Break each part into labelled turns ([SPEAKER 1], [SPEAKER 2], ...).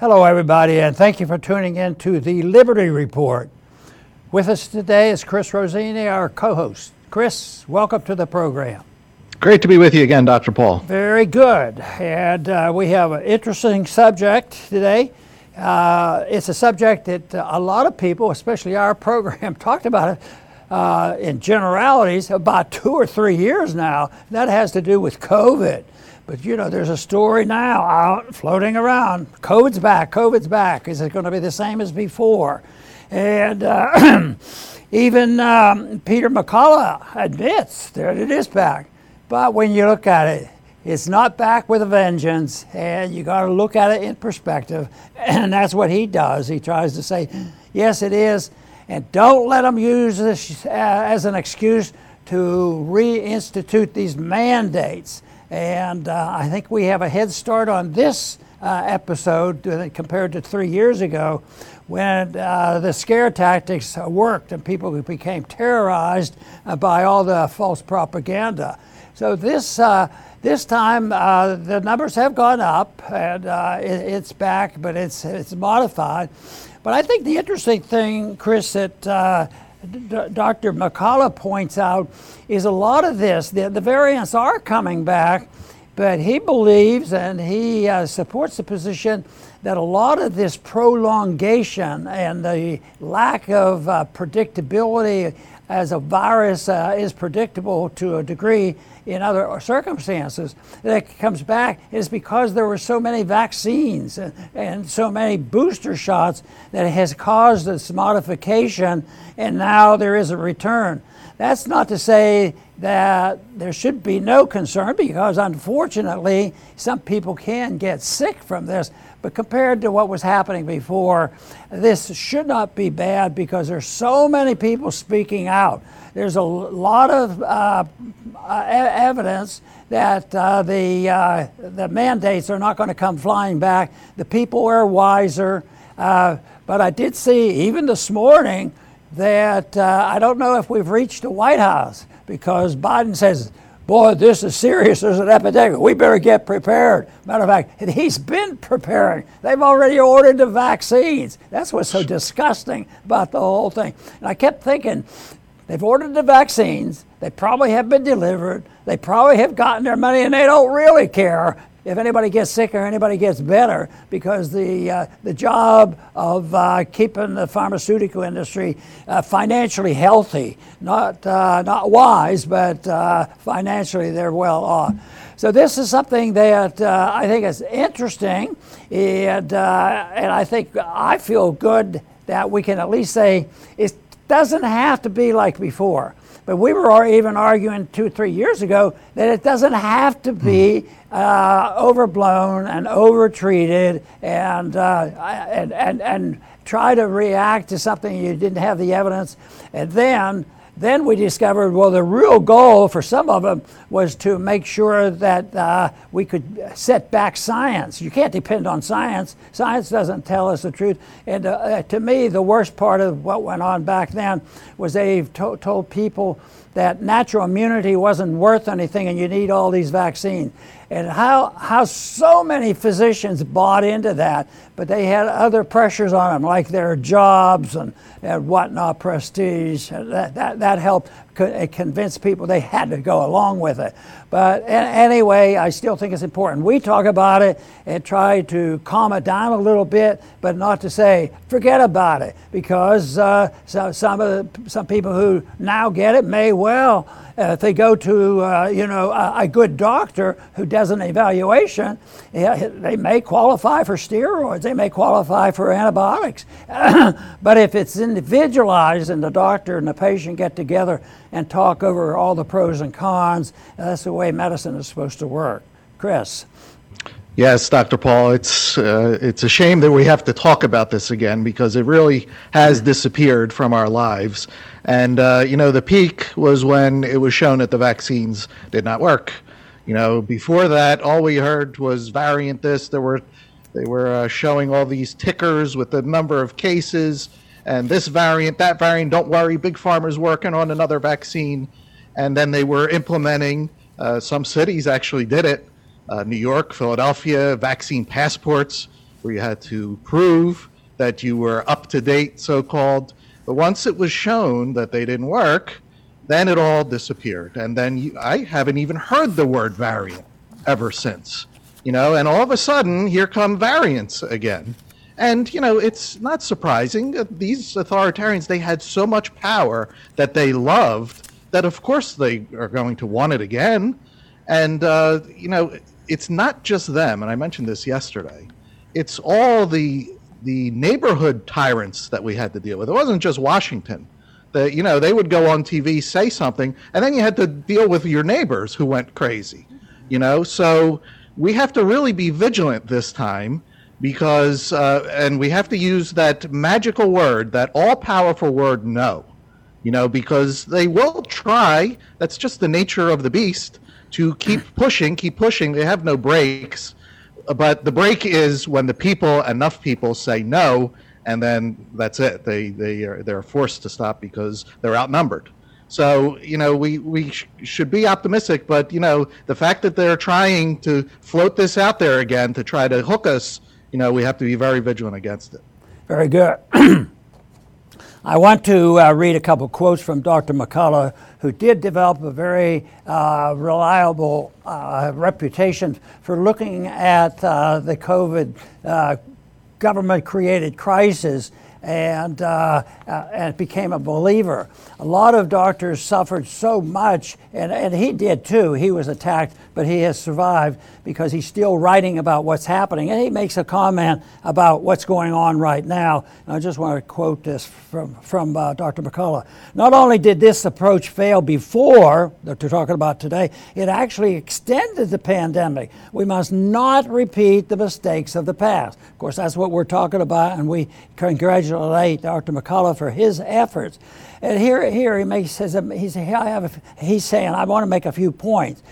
[SPEAKER 1] Hello, everybody, and thank you for tuning in to the Liberty Report. With us today is Chris Rossini, our co host. Chris, welcome to the program.
[SPEAKER 2] Great to be with you again, Dr. Paul.
[SPEAKER 1] Very good. And uh, we have an interesting subject today. Uh, it's a subject that a lot of people, especially our program, talked about it uh, in generalities about two or three years now. That has to do with COVID. But you know, there's a story now out floating around. COVID's back. COVID's back. Is it going to be the same as before? And uh, even um, Peter McCullough admits that it is back. But when you look at it, it's not back with a vengeance, and you got to look at it in perspective. And that's what he does. He tries to say, yes, it is, and don't let them use this uh, as an excuse to reinstitute these mandates. And uh, I think we have a head start on this uh, episode compared to three years ago when uh, the scare tactics worked and people became terrorized uh, by all the false propaganda. So this, uh, this time uh, the numbers have gone up and it, it's back, but it's, it's modified. But I think the interesting thing, Chris, that Dr. McCullough points out is a lot of this, the, the variants are coming back, but he believes and he uh, supports the position that a lot of this prolongation and the lack of uh, predictability as a virus uh, is predictable to a degree in other circumstances that comes back is because there were so many vaccines and, and so many booster shots that has caused this modification and now there is a return. That's not to say that there should be no concern because unfortunately some people can get sick from this. But compared to what was happening before, this should not be bad because there's so many people speaking out. There's a lot of uh, uh, evidence that uh, the, uh, the mandates are not going to come flying back. The people are wiser. Uh, but I did see, even this morning, that uh, I don't know if we've reached the White House because Biden says, boy, this is serious. There's an epidemic. We better get prepared. Matter of fact, he's been preparing. They've already ordered the vaccines. That's what's so disgusting about the whole thing. And I kept thinking, they've ordered the vaccines. They probably have been delivered. They probably have gotten their money and they don't really care if anybody gets sick or anybody gets better, because the, uh, the job of uh, keeping the pharmaceutical industry uh, financially healthy, not, uh, not wise, but uh, financially they're well off. So this is something that uh, I think is interesting, and, and I think I feel good that we can at least say it doesn't have to be like before. But we were even arguing two, three years ago that it doesn't have to be hmm. uh, overblown and overtreated and, uh, and, and, and try to react to something you didn't have the evidence. And then then we discovered, well, the real goal for some of them was to make sure that uh, we could set back science. You can't depend on science. Science doesn't tell us the truth. And uh, to me, the worst part of what went on back then was they to- told people that natural immunity wasn't worth anything and you need all these vaccines. And how, how so many physicians bought into that, but they had other pressures on them, like their jobs and, and whatnot, prestige. That, that, that helped uh, convince people they had to go along with it. But anyway, I still think it's important. We talk about it and try to calm it down a little bit, but not to say forget about it, because uh, so, some of the, some people who now get it may well uh, if they go to uh, you know a, a, good doctor who does an evaluation, yeah, they may qualify for steroids. They may qualify for antibiotics. but if it's individualized and the doctor and the patient get together and talk over all the pros and cons, that's the way medicine is supposed to work. Chris.
[SPEAKER 2] Yes, Dr. Paul, it's uh, it's a shame that we have to talk about this again because it really has disappeared from our lives. And uh, you know, the peak was when it was shown that the vaccines did not work. You know, before that, all we heard was variant this. There were they were uh, showing all these tickers with the number of cases and this variant, that variant. Don't worry, big pharma's working on another vaccine. And then they were implementing. Uh, some cities actually did it uh, New York, Philadelphia, vaccine passports, where you had to prove that you were up to date, so called. But once it was shown that they didn't work, then it all disappeared. And then you, I haven't even heard the word variant ever since. You know, and all of a sudden, here come variants again. And, you know, it's not surprising. These authoritarians, they had so much power that they loved that, of course, they are going to want it again. And, uh, you know, it's not just them. And I mentioned this yesterday. It's all the the neighborhood tyrants that we had to deal with. It wasn't just Washington. That you know, they would go on TV, say something, and then you had to deal with your neighbors who went crazy. You know, so we have to really be vigilant this time because, uh, and we have to use that magical word, that all powerful word, no. You know, because they will try, that's just the nature of the beast, to keep pushing, keep pushing. They have no brakes but the break is when the people, enough people, say no, and then that's it. They they are they're forced to stop because they're outnumbered. So you know we we sh- should be optimistic, but you know the fact that they're trying to float this out there again to try to hook us, you know we have to be very vigilant against it.
[SPEAKER 1] Very good. I want to uh, read a couple quotes from Dr. McCullough, who did develop a very uh, reliable uh, reputation for looking at uh, the COVID uh, government created crisis and, uh, uh, and became a believer. A lot of doctors suffered so much, and, and he did too. He was attacked, but he has survived because he's still writing about what's happening. And he makes a comment about what's going on right now. And I just want to quote this from, from uh, Dr. McCullough. Not only did this approach fail before, that we're talking about today, it actually extended the pandemic. We must not repeat the mistakes of the past. Of course, that's what we're talking about, and we congratulate congratulate Dr. McCullough for his efforts. And here, here he makes says he's, have a, he's saying I want to make a few points.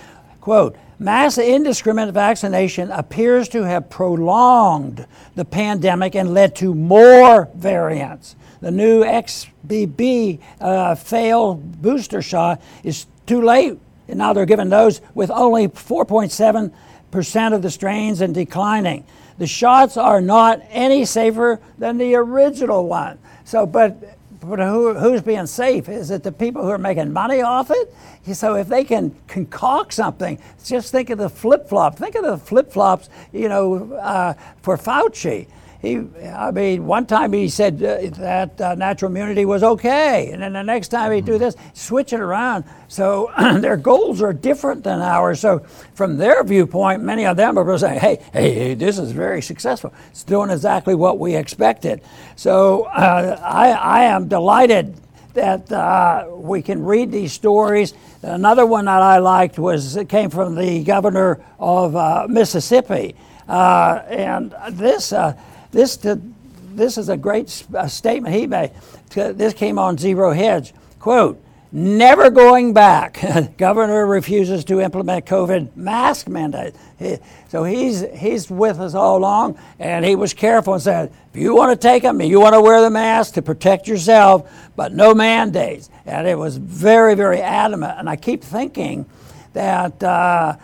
[SPEAKER 1] Quote: Mass indiscriminate vaccination appears to have prolonged the pandemic and led to more variants. The new XBB uh, failed booster shot is too late, and now they're giving those with only 4.7 percent of the strains and declining. The shots are not any safer than the original one. So, but but who, who's being safe? Is it the people who are making money off it? So if they can concoct something, just think of the flip flop. Think of the flip flops, you know, uh, for Fauci he, I mean, one time he said uh, that uh, natural immunity was okay, and then the next time he do mm-hmm. this, switch it around. So their goals are different than ours. So from their viewpoint, many of them are saying, "Hey, hey, hey this is very successful. It's doing exactly what we expected." So uh, I, I am delighted that uh, we can read these stories. Another one that I liked was it came from the governor of uh, Mississippi, uh, and this uh, this, to, this is a great uh, statement he made. This came on Zero Hedge. Quote, never going back. Governor refuses to implement COVID mask mandate. So he's, he's with us all along, and he was careful and said, if you want to take them, you want to wear the mask to protect yourself, but no mandates. And it was very, very adamant. And I keep thinking that uh,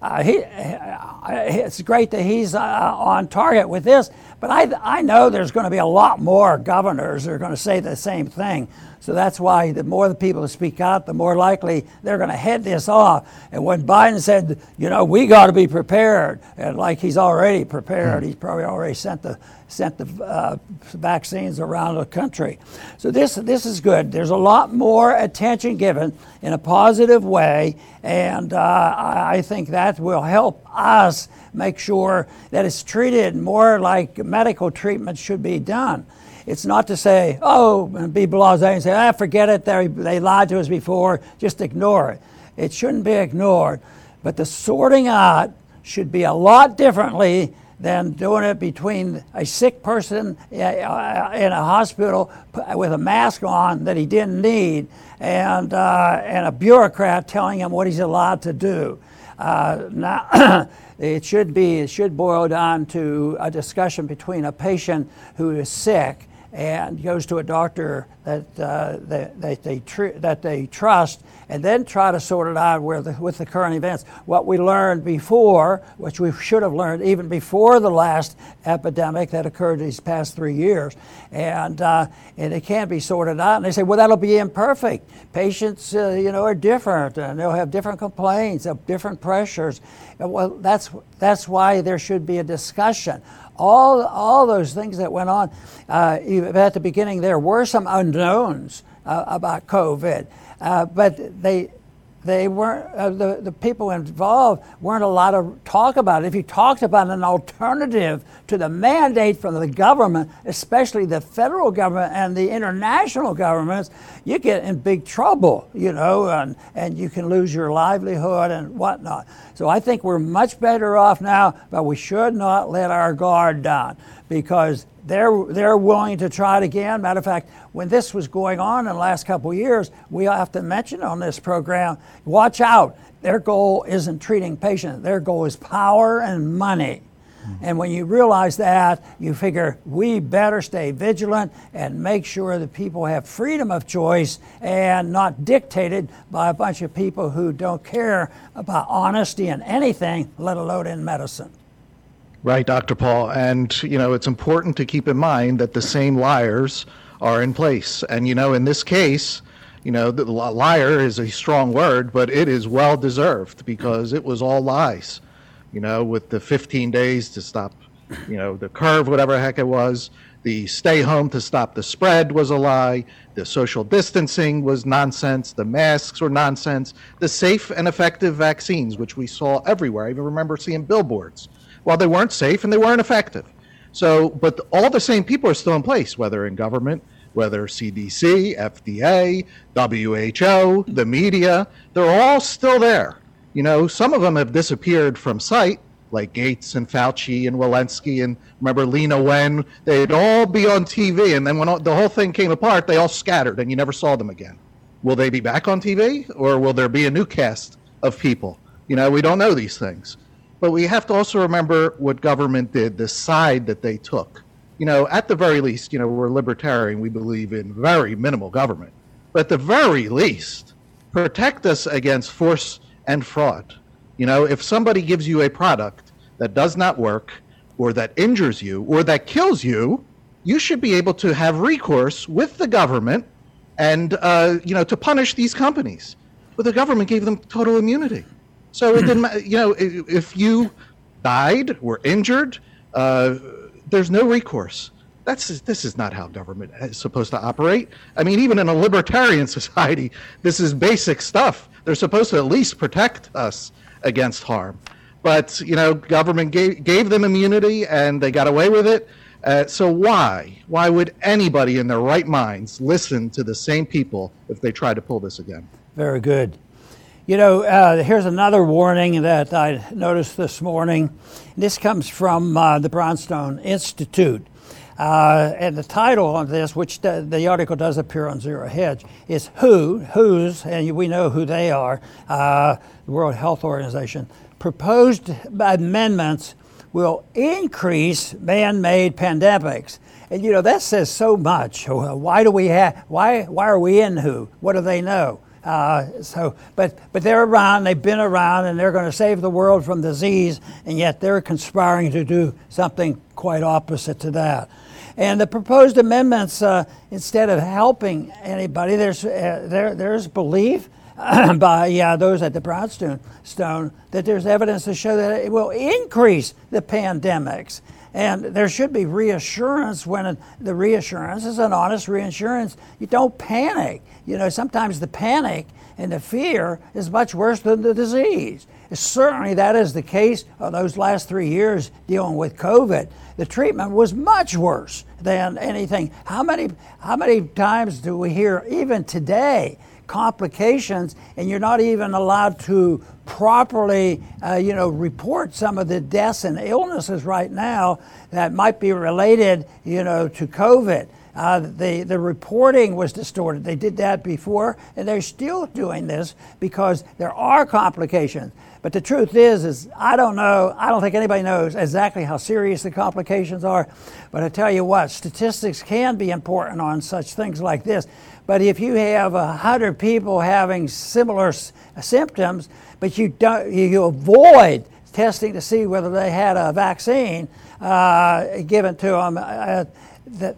[SPEAKER 1] uh, he, uh, it's great that he's uh, on target with this, but I, I know there's going to be a lot more governors that are going to say the same thing. So that's why the more the people speak out, the more likely they're going to head this off. And when Biden said, you know, we got to be prepared, and like he's already prepared, he's probably already sent the sent the uh, vaccines around the country. So this this is good. There's a lot more attention given in a positive way, and uh, I think that will help us make sure that it's treated more like medical treatment should be done. It's not to say, oh, be blasé and say, ah, forget it, they, they lied to us before, just ignore it. It shouldn't be ignored. But the sorting out should be a lot differently than doing it between a sick person in a hospital with a mask on that he didn't need and, uh, and a bureaucrat telling him what he's allowed to do. Uh, now, it should be, it should boil down to a discussion between a patient who is sick and goes to a doctor that, uh, that, that, they tr- that they trust and then try to sort it out with the, with the current events. What we learned before, which we should have learned even before the last epidemic that occurred these past three years, and, uh, and it can't be sorted out. And they say, well, that'll be imperfect. Patients, uh, you know, are different and they'll have different complaints, have different pressures. Well, that's, that's why there should be a discussion all, all those things that went on. Uh, at the beginning, there were some unknowns uh, about COVID, uh, but they, they weren't uh, the, the people involved weren't allowed to talk about it. If you talked about an alternative to the mandate from the government especially the federal government and the international governments you get in big trouble you know and, and you can lose your livelihood and whatnot. So i think we're much better off now but we should not let our guard down because they're, they're willing to try it again. Matter of fact, when this was going on in the last couple of years, we have to mention on this program watch out. Their goal isn't treating patients, their goal is power and money. And when you realize that, you figure we better stay vigilant and make sure that people have freedom of choice and not dictated by a bunch of people who don't care about honesty in anything, let alone in medicine.
[SPEAKER 2] Right, Dr. Paul. And, you know, it's important to keep in mind that the same liars are in place. And, you know, in this case, you know, the liar is a strong word, but it is well deserved because it was all lies. You know, with the 15 days to stop, you know, the curve, whatever heck it was, the stay home to stop the spread was a lie, the social distancing was nonsense, the masks were nonsense, the safe and effective vaccines, which we saw everywhere. I even remember seeing billboards well, they weren't safe and they weren't effective. So, but all the same people are still in place, whether in government, whether CDC, FDA, WHO, the media, they're all still there. You know, some of them have disappeared from sight, like Gates and Fauci and Walensky and remember Leana Wen. They'd all be on TV, and then when all, the whole thing came apart, they all scattered, and you never saw them again. Will they be back on TV, or will there be a new cast of people? You know, we don't know these things. But we have to also remember what government did, the side that they took. You know, at the very least, you know, we're libertarian. We believe in very minimal government. But at the very least, protect us against force and fraud. You know, if somebody gives you a product that does not work, or that injures you, or that kills you, you should be able to have recourse with the government and, uh, you know, to punish these companies. But the government gave them total immunity. So it didn't. You know, if you died, were injured, uh, there's no recourse. That's this is not how government is supposed to operate. I mean, even in a libertarian society, this is basic stuff. They're supposed to at least protect us against harm. But you know, government gave gave them immunity, and they got away with it. Uh, so why? Why would anybody in their right minds listen to the same people if they try to pull this again?
[SPEAKER 1] Very good. You know, uh, here's another warning that I noticed this morning. This comes from uh, the Brownstone Institute. Uh, and the title of this, which the, the, article does appear on Zero Hedge, is Who, whose, and we know who they are, uh, the World Health Organization, proposed amendments will increase man made pandemics. And you know, that says so much. Why do we have, why, why are we in who? What do they know? Uh, so, but but they're around. They've been around, and they're going to save the world from disease. And yet they're conspiring to do something quite opposite to that. And the proposed amendments, uh, instead of helping anybody, there's uh, there there's belief by uh, those at the Brownstone Stone that there's evidence to show that it will increase the pandemics. And there should be reassurance when the reassurance is an honest reassurance. You don't panic. You know, sometimes the panic and the fear is much worse than the disease. Certainly, that is the case of those last three years dealing with COVID. The treatment was much worse than anything. How many, how many times do we hear, even today, complications, and you're not even allowed to properly, uh, you know, report some of the deaths and illnesses right now that might be related, you know, to COVID. Uh, the, the reporting was distorted. They did that before, and they're still doing this because there are complications. But the truth is, is I don't know. I don't think anybody knows exactly how serious the complications are. But I tell you what, statistics can be important on such things like this. But if you have hundred people having similar s- symptoms, but you don't, you avoid testing to see whether they had a vaccine uh, given to them, uh, that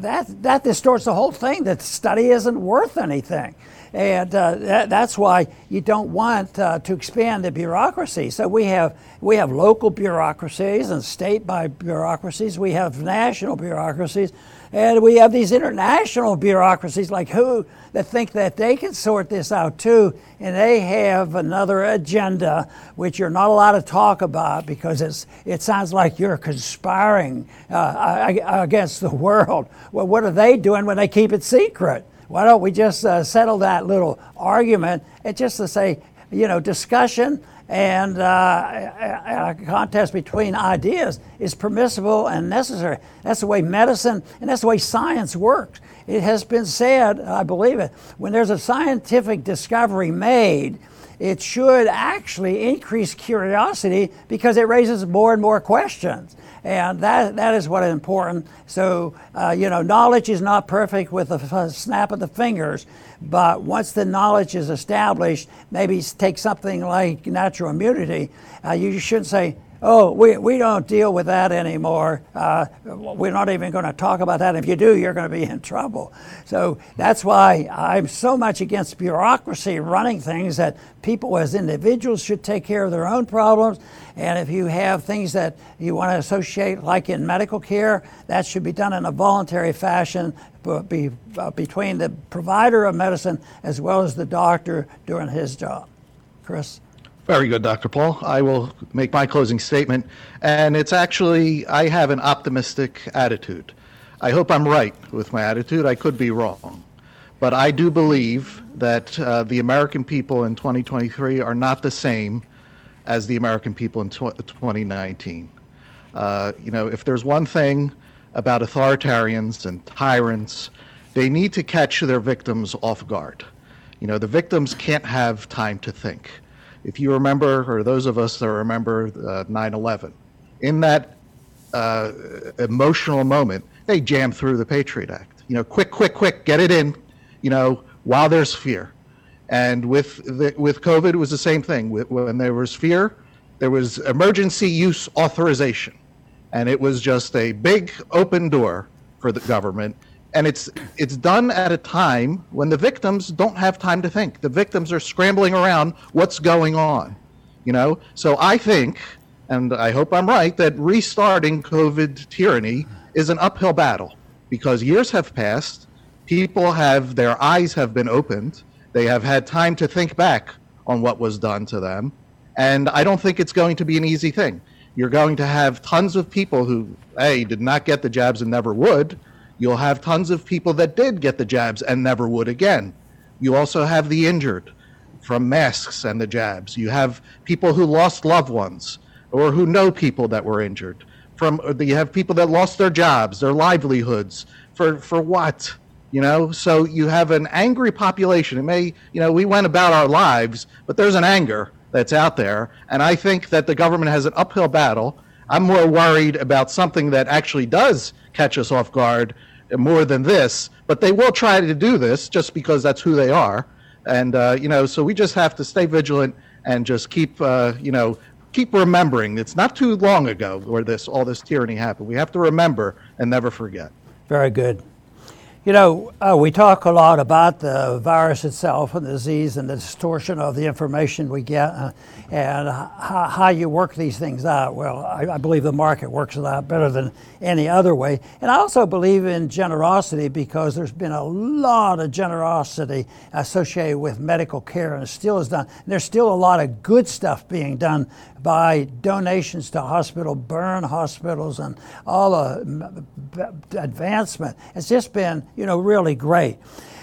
[SPEAKER 1] that that distorts the whole thing. That study isn't worth anything. And uh, that, that's why you don't want uh, to expand the bureaucracy. So we have we have local bureaucracies and state by bureaucracies. We have national bureaucracies, and we have these international bureaucracies like who that think that they can sort this out too, and they have another agenda which you're not allowed to talk about because it's it sounds like you're conspiring uh, against the world. Well, what are they doing when they keep it secret? why don't we just uh, settle that little argument and just to say, you know, discussion and uh, a contest between ideas is permissible and necessary. That's the way medicine and that's the way science works. It has been said, I believe it, when there's a scientific discovery made, it should actually increase curiosity because it raises more and more questions. And that, that is what is important. So, uh, you know, knowledge is not perfect with a snap of the fingers, but once the knowledge is established, maybe take something like natural immunity, uh, you shouldn't say, oh, we, we don't deal with that anymore. Uh, we're not even going to talk about that. If you do, you're going to be in trouble. So that's why I'm so much against bureaucracy running things that people as individuals should take care of their own problems. And if you have things that you want to associate, like in medical care, that should be done in a voluntary fashion be, uh, between the provider of medicine as well as the doctor doing his job. Chris?
[SPEAKER 2] Very good, Dr. Paul. I will make my closing statement. And it's actually, I have an optimistic attitude. I hope I'm right with my attitude. I could be wrong. But I do believe that uh, the American people in 2023 are not the same as the American people in tw- 2019. Uh, you know, if there's one thing about authoritarians and tyrants, they need to catch their victims off guard. You know, the victims can't have time to think if you remember, or those of us that remember uh, 9 11, in that uh, emotional moment, they jammed through the Patriot Act. You know, quick, quick, quick, get it in, you know, while there's fear. And with, the, with COVID, it was the same thing. When there was fear, there was emergency use authorization. And it was just a big open door for the government and it's it's done at a time when the victims don't have time to think. The victims are scrambling around what's going on, you know. So I think, and I hope I'm right, that restarting COVID tyranny is an uphill battle because years have passed. People have their eyes have been opened. They have had time to think back on what was done to them, and I don't think it's going to be an easy thing. You're going to have tons of people who, a, did not get the jabs and never would You'll have tons of people that did get the jabs and never would again. You also have the injured from masks and the jabs. You have people who lost loved ones or who know people that were injured. From you have people that lost their jobs, their livelihoods for for what? You know, so you have an angry population. It may, you know, we went about our lives, but there's an anger that's out there, and I think that the government has an uphill battle. I'm more worried about something that actually does catch us off guard more than this, but they will try to do this just because that's who they are. And, uh, you know, so we just have to stay vigilant and just keep, uh, you know, keep remembering. It's not too long ago where this all this tyranny happened. We have to remember and never forget.
[SPEAKER 1] Very good. You know, uh, we talk a lot about the virus itself and the disease and the distortion of the information we get uh, and how, how, you work these things out. Well, I, I, believe the market works it out better than any other way. And I also believe in generosity because there's been a lot of generosity associated with medical care and it still is done. And there's still a lot of good stuff being done by donations to hospital, burn hospitals, and all the advancement. It's just been, you know, really great.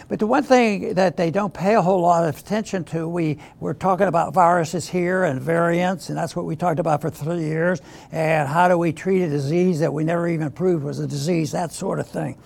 [SPEAKER 1] But the one thing that they don't pay a whole lot of attention to, we we're talking about viruses here and variants, and that's what we talked about for three years. And how do we treat a disease that we never even proved was a disease, that sort of thing.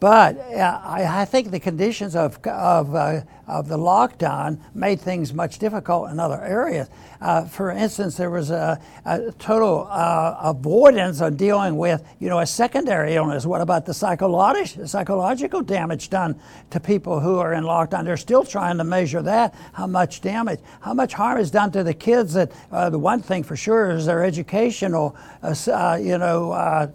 [SPEAKER 1] But uh, I, I, think the conditions of, of, uh, of the lockdown made things much difficult in other areas. Uh, for instance, there was a, a total uh, avoidance of dealing with, you know, a secondary illness. What about the psychological, psychological damage done to people who are in lockdown? They're still trying to measure that, how much damage, how much harm is done to the kids. That uh, the one thing for sure is their educational, uh, you know,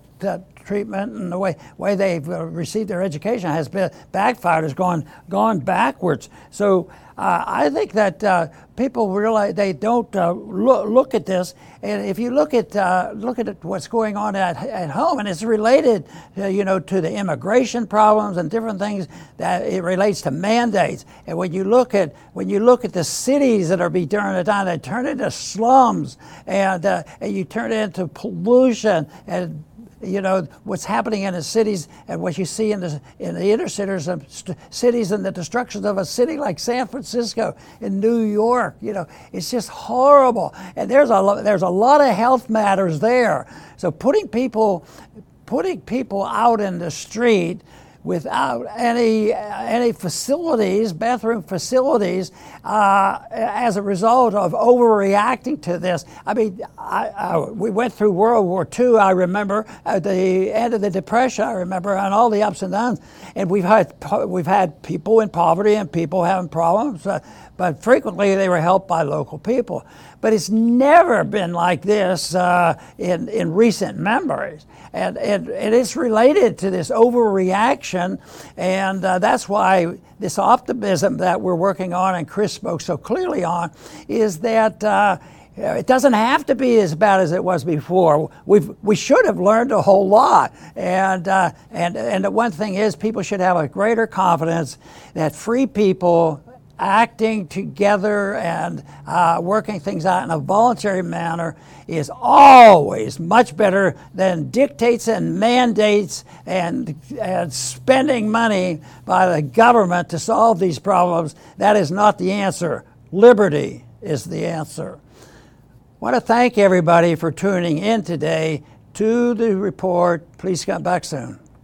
[SPEAKER 1] treatment and the way, way they've uh, received their education has been backfired, has gone, gone backwards. So uh, I think that uh, people realize they don't uh, look, look at this. And if you look at, uh, look at what's going on at, at home, and it's related, uh, you know, to the immigration problems and different things that it relates to mandates. And when you look at, when you look at the cities that are being turned down, they turn into slums and, and you turn it into pollution and you know what's happening in the cities and what you see in the in the inner cities of st- cities and the destruction of a city like San Francisco in New York. You know, it's just horrible. And there's a lo- there's a lot of health matters there. So putting people putting people out in the street without any any facilities, bathroom facilities, uh, as a result of overreacting to this. I mean, I, I, we went through World War II. I remember at the end of the Depression. I remember and all the ups and downs, and we've had we've had people in poverty and people having problems. Uh, but frequently they were helped by local people. But it's never been like this uh, in, in recent memories. And, and, and, it's related to this overreaction, and uh, that's why this optimism that we're working on, and Chris spoke so clearly on, is that. Uh, it doesn't have to be as bad as it was before. We've, we should have learned a whole lot. And, uh, and, and the one thing is, people should have a greater confidence that free people acting together and uh, working things out in a voluntary manner is always much better than dictates and mandates and, and spending money by the government to solve these problems. That is not the answer. Liberty is the answer. I want to thank everybody for tuning in today to the report. Please come back soon.